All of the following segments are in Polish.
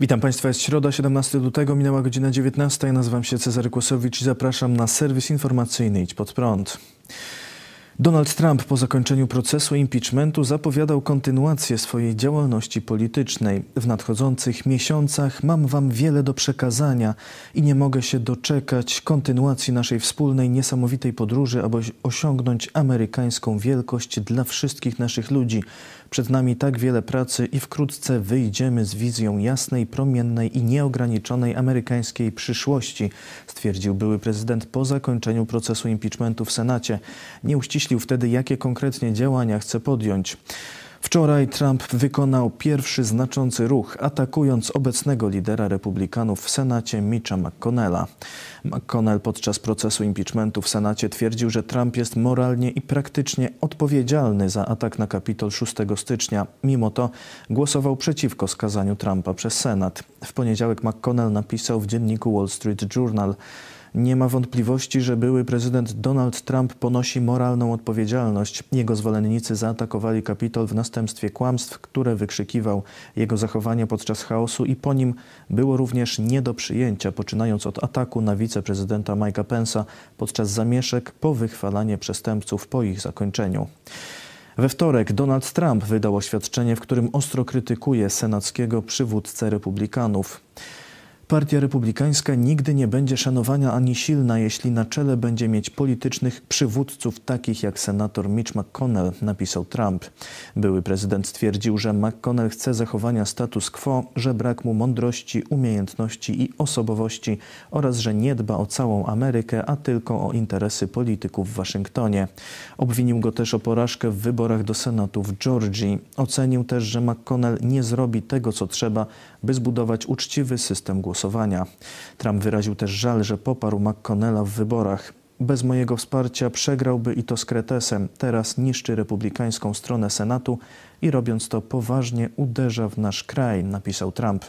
Witam Państwa, jest środa, 17 lutego, minęła godzina 19. Ja nazywam się Cezary Kłosowicz i zapraszam na serwis informacyjny Idź Pod Prąd. Donald Trump po zakończeniu procesu impeachmentu zapowiadał kontynuację swojej działalności politycznej. W nadchodzących miesiącach mam Wam wiele do przekazania i nie mogę się doczekać kontynuacji naszej wspólnej, niesamowitej podróży, aby osiągnąć amerykańską wielkość dla wszystkich naszych ludzi. Przed nami tak wiele pracy i wkrótce wyjdziemy z wizją jasnej, promiennej i nieograniczonej amerykańskiej przyszłości, stwierdził były prezydent po zakończeniu procesu impeachmentu w Senacie. Nie uściślił wtedy, jakie konkretnie działania chce podjąć. Wczoraj Trump wykonał pierwszy znaczący ruch, atakując obecnego lidera republikanów w Senacie Mitcha McConnella. McConnell podczas procesu impeachmentu w Senacie twierdził, że Trump jest moralnie i praktycznie odpowiedzialny za atak na Kapitol 6 stycznia. Mimo to głosował przeciwko skazaniu Trumpa przez Senat. W poniedziałek McConnell napisał w dzienniku Wall Street Journal – nie ma wątpliwości, że były prezydent Donald Trump ponosi moralną odpowiedzialność. Jego zwolennicy zaatakowali Kapitol w następstwie kłamstw, które wykrzykiwał. Jego zachowanie podczas chaosu i po nim było również nie do przyjęcia, poczynając od ataku na wiceprezydenta Mike'a Pence'a podczas zamieszek po wychwalanie przestępców po ich zakończeniu. We wtorek Donald Trump wydał oświadczenie, w którym ostro krytykuje senackiego przywódcę republikanów. Partia Republikańska nigdy nie będzie szanowana ani silna, jeśli na czele będzie mieć politycznych przywódców takich jak senator Mitch McConnell, napisał Trump. Były prezydent stwierdził, że McConnell chce zachowania status quo, że brak mu mądrości, umiejętności i osobowości oraz że nie dba o całą Amerykę, a tylko o interesy polityków w Waszyngtonie. Obwinił go też o porażkę w wyborach do Senatu w Georgii. Ocenił też, że McConnell nie zrobi tego, co trzeba, by zbudować uczciwy system głosowania. Trump wyraził też żal, że poparł McConnella w wyborach. Bez mojego wsparcia przegrałby i to z kretesem. Teraz niszczy republikańską stronę Senatu i robiąc to poważnie uderza w nasz kraj, napisał Trump.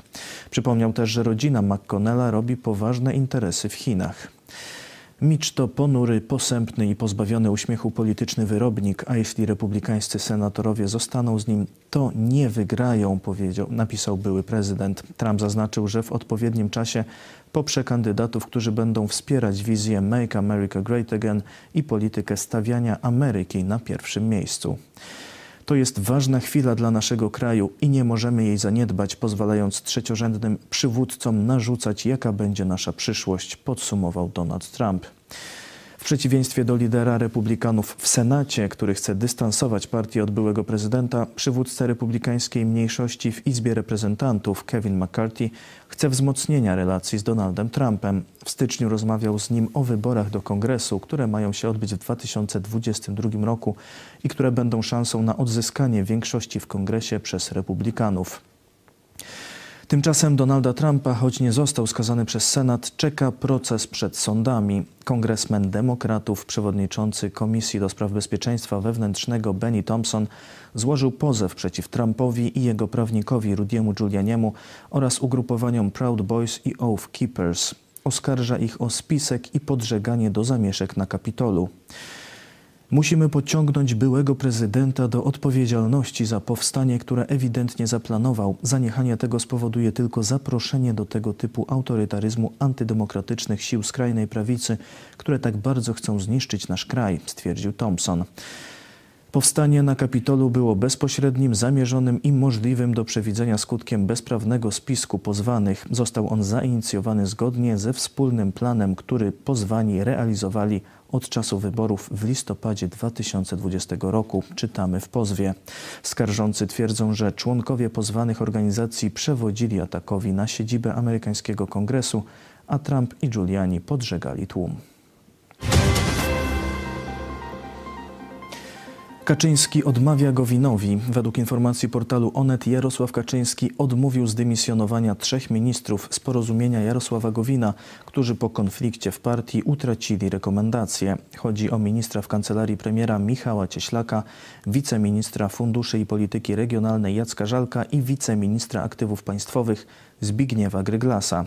Przypomniał też, że rodzina McConnella robi poważne interesy w Chinach. Mitch to ponury, posępny i pozbawiony uśmiechu polityczny wyrobnik, a jeśli republikańscy senatorowie zostaną z nim, to nie wygrają, powiedział, napisał były prezydent. Trump zaznaczył, że w odpowiednim czasie poprze kandydatów, którzy będą wspierać wizję Make America Great Again i politykę stawiania Ameryki na pierwszym miejscu. To jest ważna chwila dla naszego kraju i nie możemy jej zaniedbać, pozwalając trzeciorzędnym przywódcom narzucać, jaka będzie nasza przyszłość, podsumował Donald Trump. W przeciwieństwie do lidera republikanów w Senacie, który chce dystansować partię od byłego prezydenta, przywódca republikańskiej mniejszości w Izbie Reprezentantów Kevin McCarthy chce wzmocnienia relacji z Donaldem Trumpem. W styczniu rozmawiał z nim o wyborach do kongresu, które mają się odbyć w 2022 roku i które będą szansą na odzyskanie większości w kongresie przez republikanów. Tymczasem Donalda Trumpa, choć nie został skazany przez Senat, czeka proces przed sądami. Kongresmen demokratów, przewodniczący Komisji do Spraw Bezpieczeństwa Wewnętrznego Benny Thompson złożył pozew przeciw Trumpowi i jego prawnikowi Rudiemu Giulianiemu oraz ugrupowaniom Proud Boys i Oath Keepers. Oskarża ich o spisek i podżeganie do zamieszek na Kapitolu. Musimy pociągnąć byłego prezydenta do odpowiedzialności za powstanie, które ewidentnie zaplanował. Zaniechanie tego spowoduje tylko zaproszenie do tego typu autorytaryzmu antydemokratycznych sił skrajnej prawicy, które tak bardzo chcą zniszczyć nasz kraj, stwierdził Thompson. Powstanie na Kapitolu było bezpośrednim, zamierzonym i możliwym do przewidzenia skutkiem bezprawnego spisku pozwanych. Został on zainicjowany zgodnie ze wspólnym planem, który pozwani realizowali od czasu wyborów w listopadzie 2020 roku, czytamy w pozwie. Skarżący twierdzą, że członkowie pozwanych organizacji przewodzili atakowi na siedzibę amerykańskiego kongresu, a Trump i Giuliani podżegali tłum. Kaczyński odmawia Gowinowi. Według informacji portalu Onet Jarosław Kaczyński odmówił zdymisjonowania trzech ministrów z porozumienia Jarosława Gowina, którzy po konflikcie w partii utracili rekomendacje. Chodzi o ministra w kancelarii premiera Michała Cieślaka, wiceministra funduszy i polityki regionalnej Jacka Żalka i wiceministra aktywów państwowych Zbigniewa Gryglasa.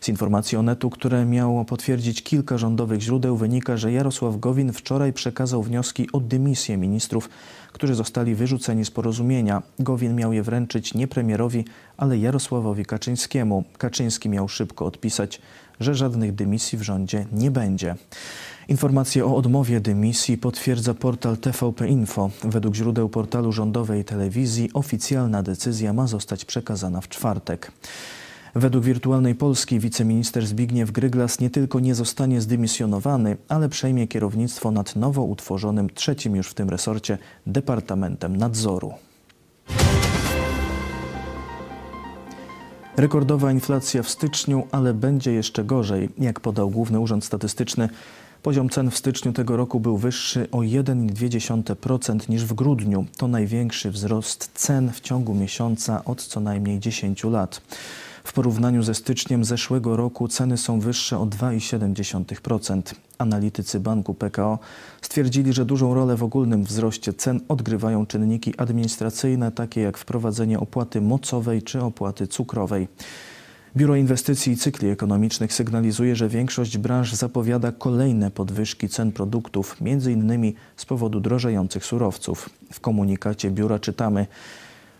Z informacji Onetu, które miało potwierdzić kilka rządowych źródeł, wynika, że Jarosław Gowin wczoraj przekazał wnioski o dymisję ministrów ministrów, którzy zostali wyrzuceni z porozumienia. Gowin miał je wręczyć nie premierowi, ale Jarosławowi Kaczyńskiemu. Kaczyński miał szybko odpisać, że żadnych dymisji w rządzie nie będzie. Informację o odmowie dymisji potwierdza portal TVP Info. Według źródeł portalu rządowej telewizji oficjalna decyzja ma zostać przekazana w czwartek. Według Wirtualnej Polski wiceminister Zbigniew Gryglas nie tylko nie zostanie zdymisjonowany, ale przejmie kierownictwo nad nowo utworzonym trzecim już w tym resorcie Departamentem Nadzoru. Rekordowa inflacja w styczniu, ale będzie jeszcze gorzej. Jak podał Główny Urząd Statystyczny, poziom cen w styczniu tego roku był wyższy o 1,2% niż w grudniu. To największy wzrost cen w ciągu miesiąca od co najmniej 10 lat. W porównaniu ze styczniem zeszłego roku ceny są wyższe o 2,7%. Analitycy banku PKO stwierdzili, że dużą rolę w ogólnym wzroście cen odgrywają czynniki administracyjne, takie jak wprowadzenie opłaty mocowej czy opłaty cukrowej. Biuro Inwestycji i Cykli Ekonomicznych sygnalizuje, że większość branż zapowiada kolejne podwyżki cen produktów, m.in. z powodu drożejących surowców. W komunikacie biura czytamy,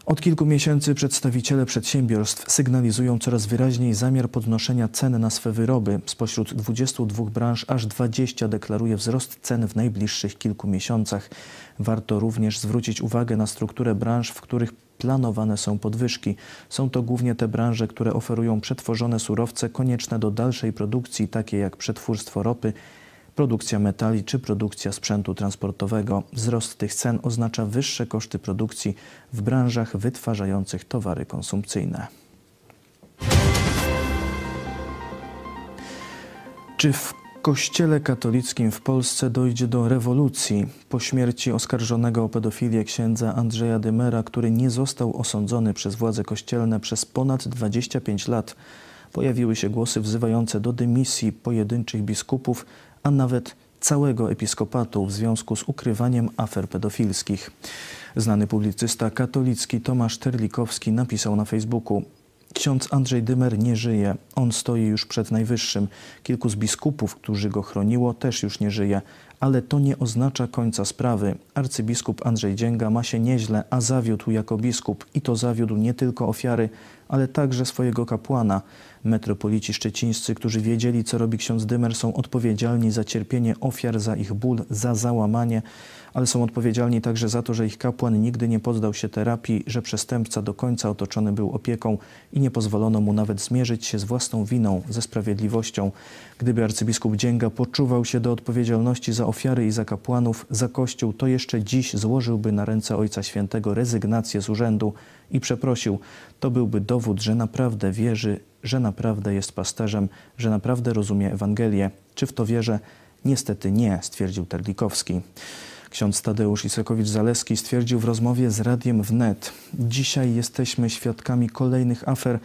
od kilku miesięcy przedstawiciele przedsiębiorstw sygnalizują coraz wyraźniej zamiar podnoszenia cen na swe wyroby. Spośród 22 branż aż 20 deklaruje wzrost cen w najbliższych kilku miesiącach. Warto również zwrócić uwagę na strukturę branż, w których planowane są podwyżki. Są to głównie te branże, które oferują przetworzone surowce konieczne do dalszej produkcji, takie jak przetwórstwo ropy, produkcja metali czy produkcja sprzętu transportowego. Wzrost tych cen oznacza wyższe koszty produkcji w branżach wytwarzających towary konsumpcyjne. Czy w Kościele katolickim w Polsce dojdzie do rewolucji po śmierci oskarżonego o pedofilię księdza Andrzeja Dymera, który nie został osądzony przez władze kościelne przez ponad 25 lat. Pojawiły się głosy wzywające do dymisji pojedynczych biskupów, a nawet całego episkopatu w związku z ukrywaniem afer pedofilskich. Znany publicysta katolicki Tomasz Terlikowski napisał na Facebooku: Ksiądz Andrzej Dymer nie żyje. On stoi już przed Najwyższym. Kilku z biskupów, którzy go chroniło, też już nie żyje. Ale to nie oznacza końca sprawy. Arcybiskup Andrzej Dzięga ma się nieźle, a zawiódł jako biskup. I to zawiódł nie tylko ofiary, ale także swojego kapłana. Metropolici szczecińscy, którzy wiedzieli, co robi ksiądz Dymer, są odpowiedzialni za cierpienie ofiar, za ich ból, za załamanie, ale są odpowiedzialni także za to, że ich kapłan nigdy nie poddał się terapii, że przestępca do końca otoczony był opieką i nie pozwolono mu nawet zmierzyć się z własną winą, ze sprawiedliwością. Gdyby arcybiskup Dzięga poczuwał się do odpowiedzialności za ofiary i za kapłanów, za Kościół, to jeszcze dziś złożyłby na ręce Ojca Świętego rezygnację z urzędu i przeprosił. To byłby dowód, że naprawdę wierzy, że naprawdę jest pasterzem, że naprawdę rozumie Ewangelię. Czy w to wierzę? Niestety nie, stwierdził Terlikowski. Ksiądz Tadeusz Isakowicz-Zaleski stwierdził w rozmowie z Radiem Wnet. Dzisiaj jesteśmy świadkami kolejnych afer,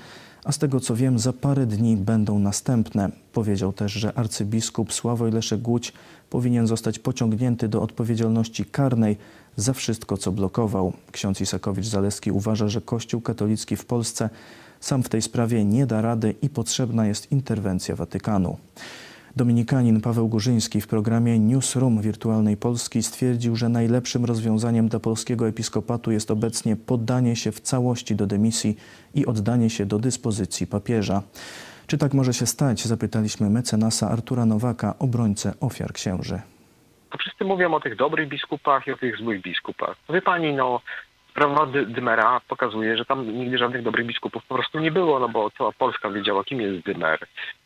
a z tego co wiem, za parę dni będą następne. Powiedział też, że arcybiskup Sławoj Leszek Głódź powinien zostać pociągnięty do odpowiedzialności karnej za wszystko, co blokował. Ksiądz Isakowicz-Zaleski uważa, że Kościół katolicki w Polsce sam w tej sprawie nie da rady i potrzebna jest interwencja Watykanu. Dominikanin Paweł Górzyński w programie Newsroom Wirtualnej Polski stwierdził, że najlepszym rozwiązaniem dla polskiego episkopatu jest obecnie poddanie się w całości do dymisji i oddanie się do dyspozycji papieża. Czy tak może się stać? Zapytaliśmy mecenasa Artura Nowaka, obrońcę ofiar księży. Wszyscy mówią o tych dobrych biskupach i o tych złych biskupach. Wie pani, no Sprawa Dymera pokazuje, że tam nigdy żadnych dobrych biskupów po prostu nie było, no bo cała Polska wiedziała, kim jest Dymer,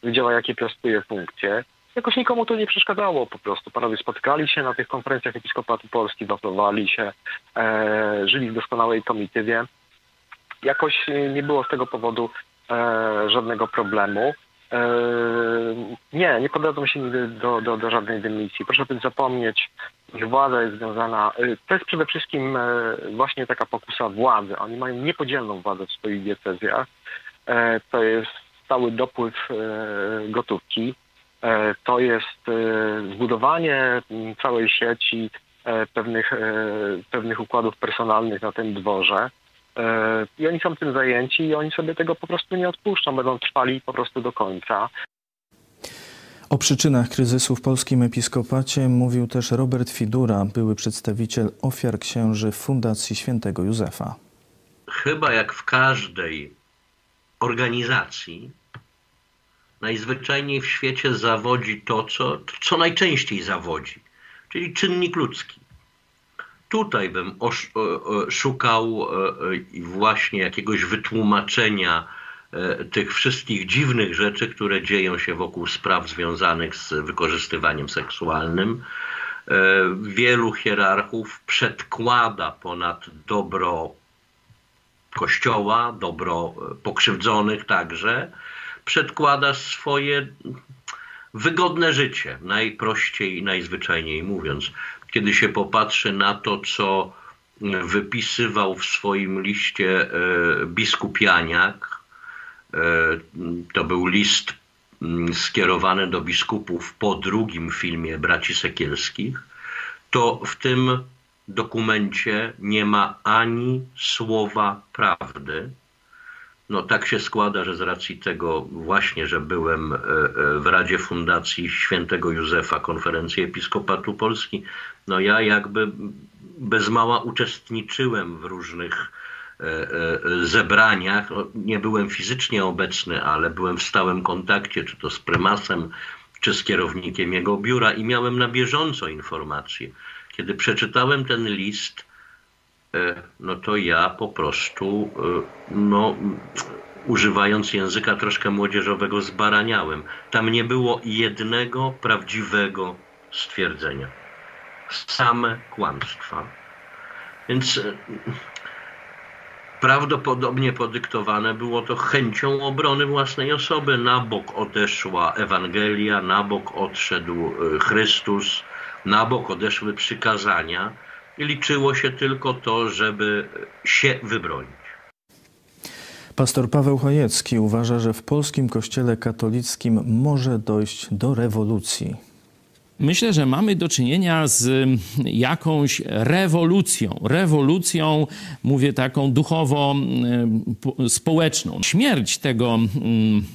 wiedziała, jakie piastuje funkcje. Jakoś nikomu to nie przeszkadzało po prostu. Panowie spotkali się na tych konferencjach Episkopatu Polski, waflowali się, e, żyli w doskonałej komitywie. Jakoś nie było z tego powodu e, żadnego problemu. E, nie, nie podadzą się nigdy do, do, do żadnej dymisji. Proszę więc zapomnieć, ich władza jest związana. E, to jest przede wszystkim e, właśnie taka pokusa władzy. Oni mają niepodzielną władzę w swoich diecezjach. To jest stały dopływ gotówki. To jest zbudowanie całej sieci pewnych, pewnych układów personalnych na tym dworze. E, I oni są tym zajęci i oni sobie tego po prostu nie odpuszczą, będą trwali po prostu do końca. O przyczynach kryzysu w polskim episkopacie mówił też Robert Fidura, były przedstawiciel ofiar księży Fundacji Świętego Józefa. Chyba jak w każdej organizacji, najzwyczajniej w świecie zawodzi to, co, co najczęściej zawodzi, czyli czynnik ludzki. Tutaj bym szukał e, właśnie jakiegoś wytłumaczenia e, tych wszystkich dziwnych rzeczy, które dzieją się wokół spraw związanych z wykorzystywaniem seksualnym. E, wielu hierarchów przedkłada ponad dobro Kościoła, dobro pokrzywdzonych także, przedkłada swoje wygodne życie, najprościej i najzwyczajniej mówiąc. Kiedy się popatrzy na to, co wypisywał w swoim liście e, biskup Janiak, e, to był list mm, skierowany do biskupów po drugim filmie Braci Sekielskich, to w tym dokumencie nie ma ani słowa prawdy, no tak się składa, że z racji tego właśnie, że byłem e, e, w Radzie Fundacji Świętego Józefa Konferencji Episkopatu Polski, no ja jakby bez mała uczestniczyłem w różnych e, zebraniach. No, nie byłem fizycznie obecny, ale byłem w stałym kontakcie, czy to z prymasem, czy z kierownikiem jego biura i miałem na bieżąco informacje. Kiedy przeczytałem ten list, no to ja po prostu, e, no, używając języka troszkę młodzieżowego, zbaraniałem. Tam nie było jednego prawdziwego stwierdzenia. Same kłamstwa. Więc e, prawdopodobnie podyktowane było to chęcią obrony własnej osoby. Na bok odeszła Ewangelia, na bok odszedł Chrystus, na bok odeszły przykazania liczyło się tylko to, żeby się wybronić. Pastor Paweł Chojecki uważa, że w polskim kościele katolickim może dojść do rewolucji. Myślę, że mamy do czynienia z jakąś rewolucją. Rewolucją, mówię taką duchowo-społeczną. Śmierć tego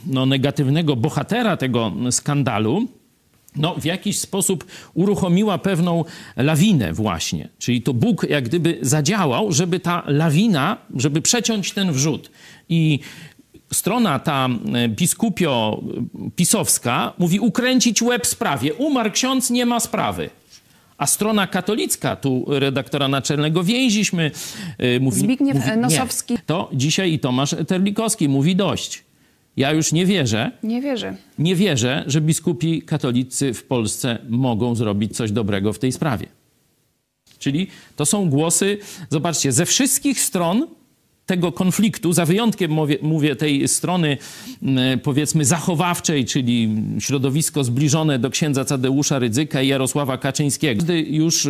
no, negatywnego bohatera tego skandalu no, w jakiś sposób uruchomiła pewną lawinę właśnie. Czyli to Bóg jak gdyby zadziałał, żeby ta lawina, żeby przeciąć ten wrzód. I strona ta e, biskupio-pisowska mówi ukręcić łeb sprawie. Umarł ksiądz, nie ma sprawy. A strona katolicka, tu redaktora naczelnego więziśmy, yy, mówi... Zbigniew mówi, Nosowski. Nie. To dzisiaj i Tomasz Terlikowski mówi dość. Ja już nie wierzę. Nie wierzę. Nie wierzę, że biskupi katolicy w Polsce mogą zrobić coś dobrego w tej sprawie. Czyli to są głosy, zobaczcie, ze wszystkich stron tego konfliktu, za wyjątkiem mówię, mówię, tej strony powiedzmy zachowawczej, czyli środowisko zbliżone do księdza Tadeusza Rydzyka i Jarosława Kaczyńskiego. Gdy już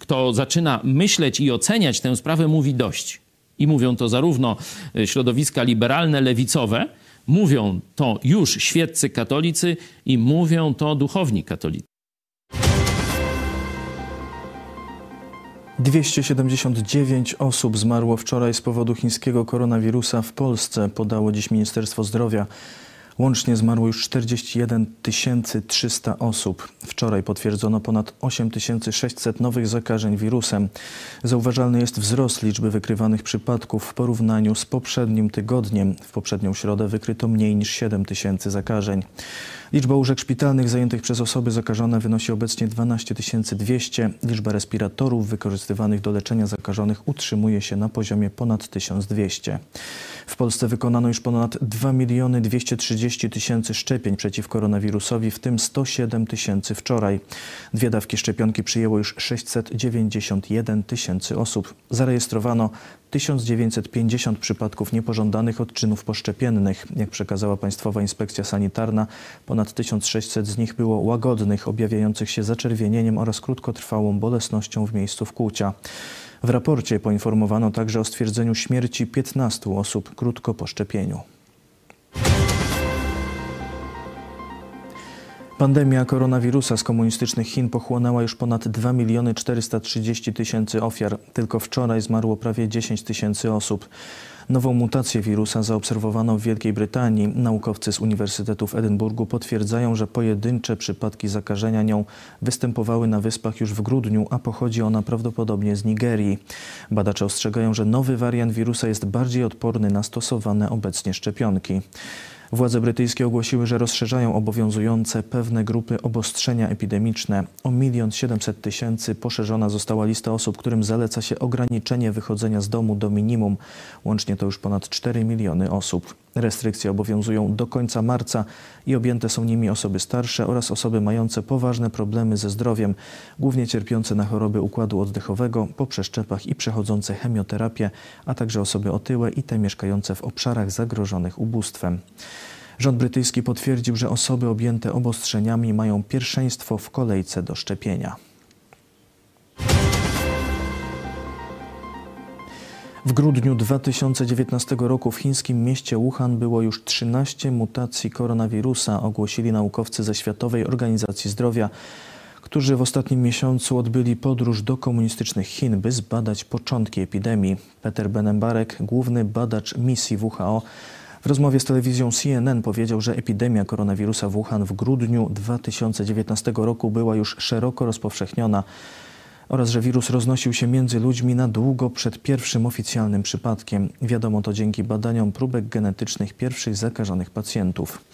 kto zaczyna myśleć i oceniać tę sprawę, mówi dość. I mówią to zarówno środowiska liberalne, lewicowe, Mówią to już świeccy katolicy i mówią to duchowni katolicy. 279 osób zmarło wczoraj z powodu chińskiego koronawirusa w Polsce, podało dziś Ministerstwo Zdrowia. Łącznie zmarło już 41 300 osób. Wczoraj potwierdzono ponad 8600 nowych zakażeń wirusem. Zauważalny jest wzrost liczby wykrywanych przypadków w porównaniu z poprzednim tygodniem. W poprzednią środę wykryto mniej niż 7 tysięcy zakażeń. Liczba łóżek szpitalnych zajętych przez osoby zakażone wynosi obecnie 12 200. Liczba respiratorów wykorzystywanych do leczenia zakażonych utrzymuje się na poziomie ponad 1200. W Polsce wykonano już ponad 2 miliony 230 tysięcy szczepień przeciw koronawirusowi, w tym 107 tysięcy wczoraj. Dwie dawki szczepionki przyjęło już 691 tysięcy osób. Zarejestrowano 1950 przypadków niepożądanych odczynów poszczepiennych. Jak przekazała Państwowa Inspekcja Sanitarna, ponad 1600 z nich było łagodnych, objawiających się zaczerwienieniem oraz krótkotrwałą bolesnością w miejscu wkłucia. W raporcie poinformowano także o stwierdzeniu śmierci 15 osób krótko po szczepieniu. Pandemia koronawirusa z komunistycznych Chin pochłonęła już ponad 2 miliony 430 tysięcy ofiar. Tylko wczoraj zmarło prawie 10 tysięcy osób. Nową mutację wirusa zaobserwowano w Wielkiej Brytanii. Naukowcy z Uniwersytetu w Edynburgu potwierdzają, że pojedyncze przypadki zakażenia nią występowały na wyspach już w grudniu, a pochodzi ona prawdopodobnie z Nigerii. Badacze ostrzegają, że nowy wariant wirusa jest bardziej odporny na stosowane obecnie szczepionki. Władze brytyjskie ogłosiły, że rozszerzają obowiązujące pewne grupy obostrzenia epidemiczne. O milion siedemset tysięcy poszerzona została lista osób, którym zaleca się ograniczenie wychodzenia z domu do minimum. Łącznie to już ponad 4 miliony osób. Restrykcje obowiązują do końca marca i objęte są nimi osoby starsze oraz osoby mające poważne problemy ze zdrowiem, głównie cierpiące na choroby układu oddechowego, po przeszczepach i przechodzące chemioterapię, a także osoby otyłe i te mieszkające w obszarach zagrożonych ubóstwem. Rząd brytyjski potwierdził, że osoby objęte obostrzeniami mają pierwszeństwo w kolejce do szczepienia. W grudniu 2019 roku w chińskim mieście Wuhan było już 13 mutacji koronawirusa, ogłosili naukowcy ze Światowej Organizacji Zdrowia, którzy w ostatnim miesiącu odbyli podróż do komunistycznych Chin, by zbadać początki epidemii. Peter Benembarek, główny badacz misji WHO, w rozmowie z telewizją CNN powiedział, że epidemia koronawirusa w Wuhan w grudniu 2019 roku była już szeroko rozpowszechniona oraz że wirus roznosił się między ludźmi na długo przed pierwszym oficjalnym przypadkiem. Wiadomo to dzięki badaniom próbek genetycznych pierwszych zakażonych pacjentów.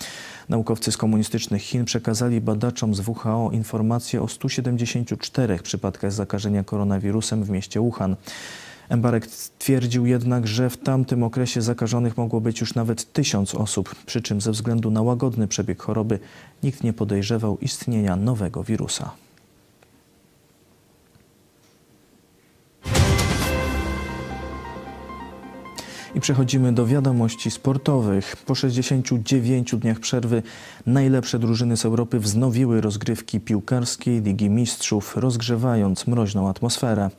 Naukowcy z komunistycznych Chin przekazali badaczom z WHO informacje o 174 przypadkach zakażenia koronawirusem w mieście Wuhan. Embarek twierdził jednak, że w tamtym okresie zakażonych mogło być już nawet tysiąc osób, przy czym ze względu na łagodny przebieg choroby nikt nie podejrzewał istnienia nowego wirusa. I przechodzimy do wiadomości sportowych. Po 69 dniach przerwy najlepsze drużyny z Europy wznowiły rozgrywki piłkarskiej Ligi Mistrzów, rozgrzewając mroźną atmosferę.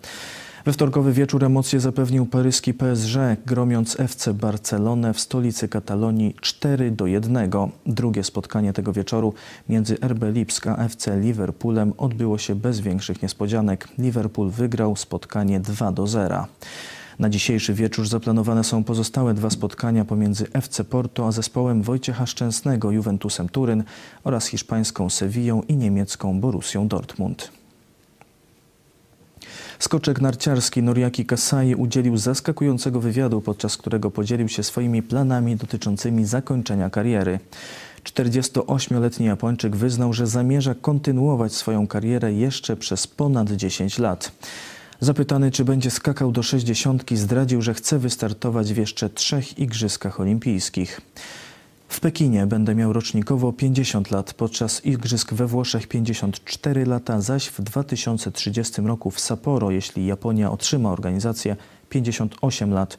We wtorkowy wieczór emocje zapewnił paryski PSG, gromiąc FC Barcelonę w stolicy Katalonii 4 do 1. Drugie spotkanie tego wieczoru między RB Lipsk a FC Liverpoolem odbyło się bez większych niespodzianek. Liverpool wygrał spotkanie 2 do 0. Na dzisiejszy wieczór zaplanowane są pozostałe dwa spotkania pomiędzy FC Porto a zespołem Wojciecha Szczęsnego Juventusem Turyn oraz hiszpańską Sewillą i niemiecką Borussią Dortmund. Skoczek narciarski Noriaki Kasai udzielił zaskakującego wywiadu, podczas którego podzielił się swoimi planami dotyczącymi zakończenia kariery. 48-letni Japończyk wyznał, że zamierza kontynuować swoją karierę jeszcze przez ponad 10 lat. Zapytany, czy będzie skakał do 60, zdradził, że chce wystartować w jeszcze trzech Igrzyskach Olimpijskich. W Pekinie będę miał rocznikowo 50 lat, podczas Igrzysk we Włoszech 54 lata, zaś w 2030 roku w Sapporo, jeśli Japonia otrzyma organizację, 58 lat.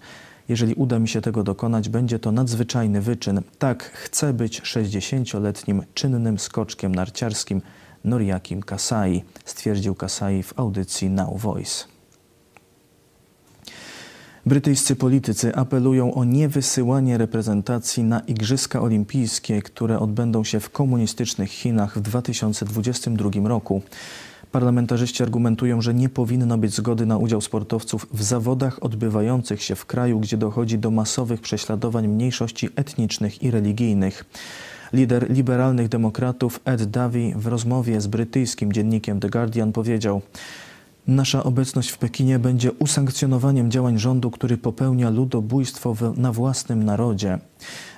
Jeżeli uda mi się tego dokonać, będzie to nadzwyczajny wyczyn. Tak, chcę być 60-letnim czynnym skoczkiem narciarskim Noriakim Kasai, stwierdził Kasai w audycji Now Voice. Brytyjscy politycy apelują o niewysyłanie reprezentacji na Igrzyska Olimpijskie, które odbędą się w komunistycznych Chinach w 2022 roku. Parlamentarzyści argumentują, że nie powinno być zgody na udział sportowców w zawodach odbywających się w kraju, gdzie dochodzi do masowych prześladowań mniejszości etnicznych i religijnych. Lider liberalnych demokratów Ed Davey w rozmowie z brytyjskim dziennikiem The Guardian powiedział: Nasza obecność w Pekinie będzie usankcjonowaniem działań rządu, który popełnia ludobójstwo na własnym narodzie.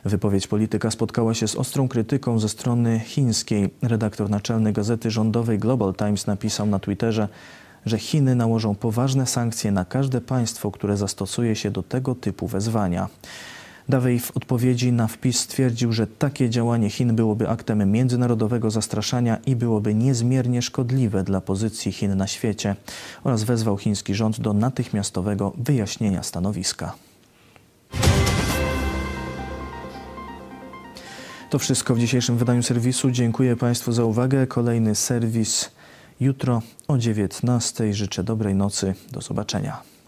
Wypowiedź polityka spotkała się z ostrą krytyką ze strony chińskiej. Redaktor naczelny gazety rządowej Global Times napisał na Twitterze, że Chiny nałożą poważne sankcje na każde państwo, które zastosuje się do tego typu wezwania. Dawej w odpowiedzi na wpis stwierdził, że takie działanie Chin byłoby aktem międzynarodowego zastraszania i byłoby niezmiernie szkodliwe dla pozycji Chin na świecie oraz wezwał chiński rząd do natychmiastowego wyjaśnienia stanowiska. To wszystko w dzisiejszym wydaniu serwisu. Dziękuję Państwu za uwagę. Kolejny serwis jutro o 19:00. Życzę dobrej nocy. Do zobaczenia.